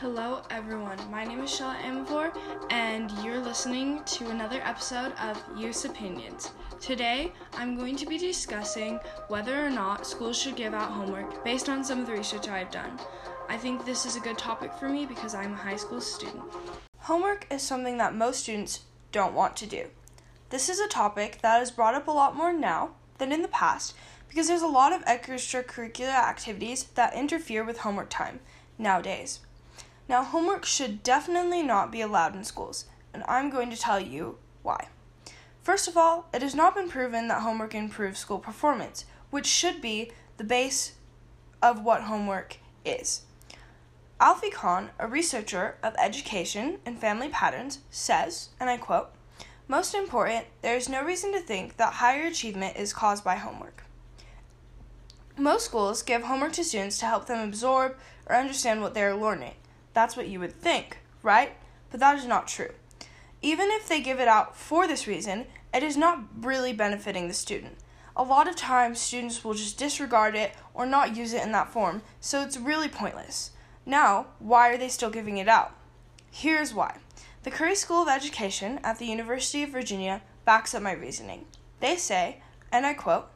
Hello, everyone. My name is Shella Amavor, and you're listening to another episode of Use Opinions. Today, I'm going to be discussing whether or not schools should give out homework based on some of the research I've done. I think this is a good topic for me because I'm a high school student. Homework is something that most students don't want to do. This is a topic that is brought up a lot more now than in the past because there's a lot of extracurricular activities that interfere with homework time nowadays. Now, homework should definitely not be allowed in schools, and I'm going to tell you why. First of all, it has not been proven that homework improves school performance, which should be the base of what homework is. Alfie Kohn, a researcher of education and family patterns, says, and I quote, most important, there is no reason to think that higher achievement is caused by homework. Most schools give homework to students to help them absorb or understand what they are learning. That's what you would think, right? But that is not true. Even if they give it out for this reason, it is not really benefiting the student. A lot of times, students will just disregard it or not use it in that form, so it's really pointless. Now, why are they still giving it out? Here's why. The Curry School of Education at the University of Virginia backs up my reasoning. They say, and I quote,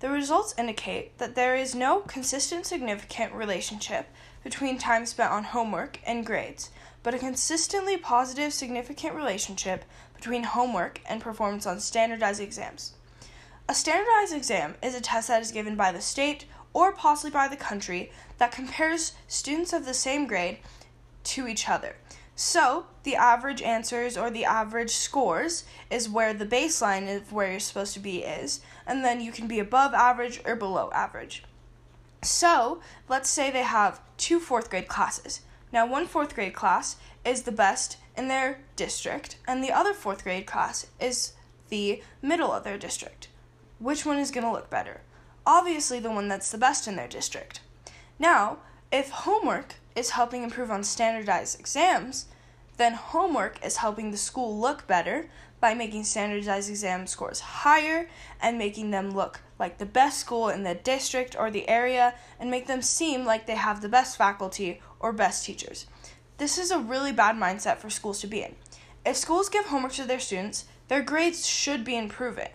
the results indicate that there is no consistent significant relationship between time spent on homework and grades, but a consistently positive, significant relationship between homework and performance on standardized exams. A standardized exam is a test that is given by the state or possibly by the country that compares students of the same grade to each other. So, the average answers or the average scores is where the baseline of where you're supposed to be is, and then you can be above average or below average. So, let's say they have two fourth grade classes. Now, one fourth grade class is the best in their district, and the other fourth grade class is the middle of their district. Which one is going to look better? Obviously, the one that's the best in their district. Now, if homework is helping improve on standardized exams, then homework is helping the school look better by making standardized exam scores higher and making them look like the best school in the district or the area and make them seem like they have the best faculty or best teachers. This is a really bad mindset for schools to be in. If schools give homework to their students, their grades should be improving.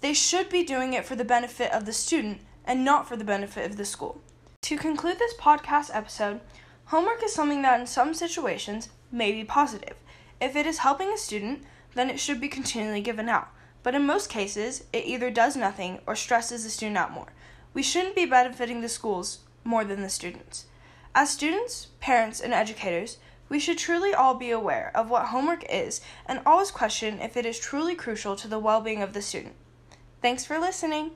They should be doing it for the benefit of the student and not for the benefit of the school. To conclude this podcast episode, homework is something that in some situations may be positive. If it is helping a student, then it should be continually given out. But in most cases, it either does nothing or stresses the student out more. We shouldn't be benefiting the schools more than the students. As students, parents, and educators, we should truly all be aware of what homework is and always question if it is truly crucial to the well being of the student. Thanks for listening.